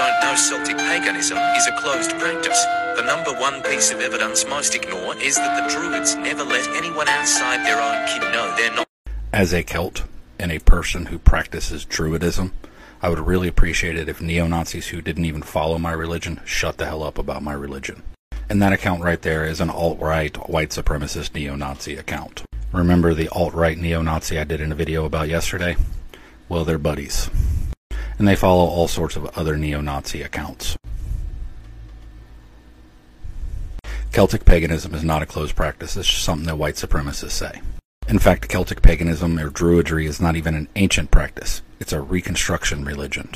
don't know Celtic paganism is a closed practice. The number one piece of evidence most ignore is that the Druids never let anyone outside their own kin know they're not. As a Celt and a person who practices Druidism, I would really appreciate it if neo Nazis who didn't even follow my religion shut the hell up about my religion. And that account right there is an alt right white supremacist neo Nazi account. Remember the alt right neo Nazi I did in a video about yesterday? Well, they're buddies. And they follow all sorts of other neo Nazi accounts. Celtic paganism is not a closed practice, it's just something that white supremacists say. In fact, Celtic paganism or Druidry is not even an ancient practice, it's a reconstruction religion.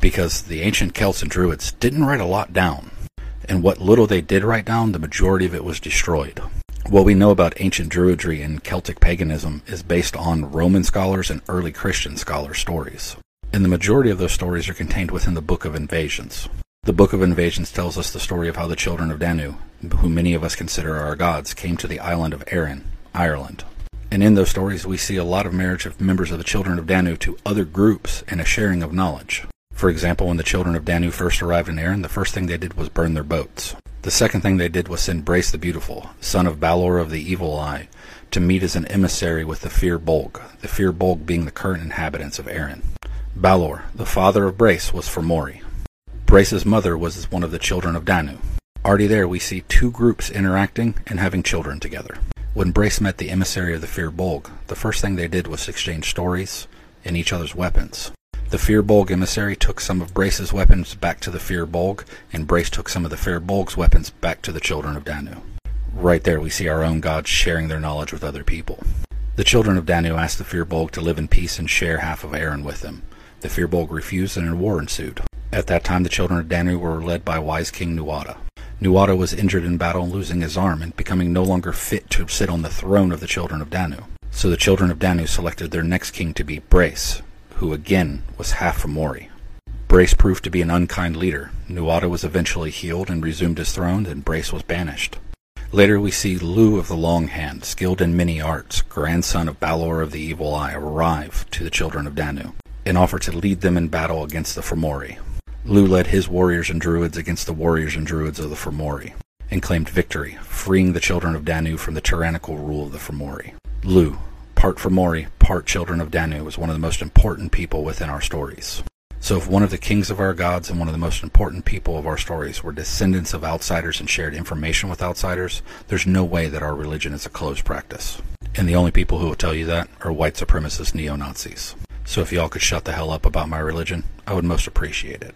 Because the ancient Celts and Druids didn't write a lot down, and what little they did write down, the majority of it was destroyed. What we know about ancient Druidry and Celtic paganism is based on Roman scholars and early Christian scholar stories. And the majority of those stories are contained within the Book of Invasions. The Book of Invasions tells us the story of how the children of Danu, who many of us consider our gods, came to the island of Erin, Ireland. And in those stories, we see a lot of marriage of members of the children of Danu to other groups and a sharing of knowledge. For example, when the children of Danu first arrived in Erin, the first thing they did was burn their boats. The second thing they did was send Bres the Beautiful, son of Balor of the Evil Eye, to meet as an emissary with the Fir Bolg, the Fir Bolg being the current inhabitants of Erin. Balor, the father of Bres, was from Fomori. Bres's mother was one of the children of Danu. Already there, we see two groups interacting and having children together. When Bres met the emissary of the Fir Bolg, the first thing they did was exchange stories and each other's weapons. The Fir Bolg emissary took some of Bres's weapons back to the Fir Bolg, and Bres took some of the Fir Bolg's weapons back to the children of Danu. Right there, we see our own gods sharing their knowledge with other people. The children of Danu asked the Fir Bolg to live in peace and share half of Erin with them. The Fir Bolg refused, and a war ensued. At that time, the children of Danu were led by wise King Nuada. Nuada was injured in battle, losing his arm, and becoming no longer fit to sit on the throne of the children of Danu. So the children of Danu selected their next king to be Bres, who again was half Fomori. Bres proved to be an unkind leader. Nuada was eventually healed and resumed his throne, and Bres was banished. Later we see Lugh of the Long Hand, skilled in many arts, grandson of Balor of the Evil Eye, arrive to the children of Danu, and offer to lead them in battle against the Fomori. Lugh led his warriors and druids against the warriors and druids of the Fomori, and claimed victory, freeing the children of Danu from the tyrannical rule of the Fomori. Lugh, part Fomori, part children of Danu, was one of the most important people within our stories. So if one of the kings of our gods and one of the most important people of our stories were descendants of outsiders and shared information with outsiders, there's no way that our religion is a closed practice. And the only people who will tell you that are white supremacist neo-Nazis. So if y'all could shut the hell up about my religion, I would most appreciate it.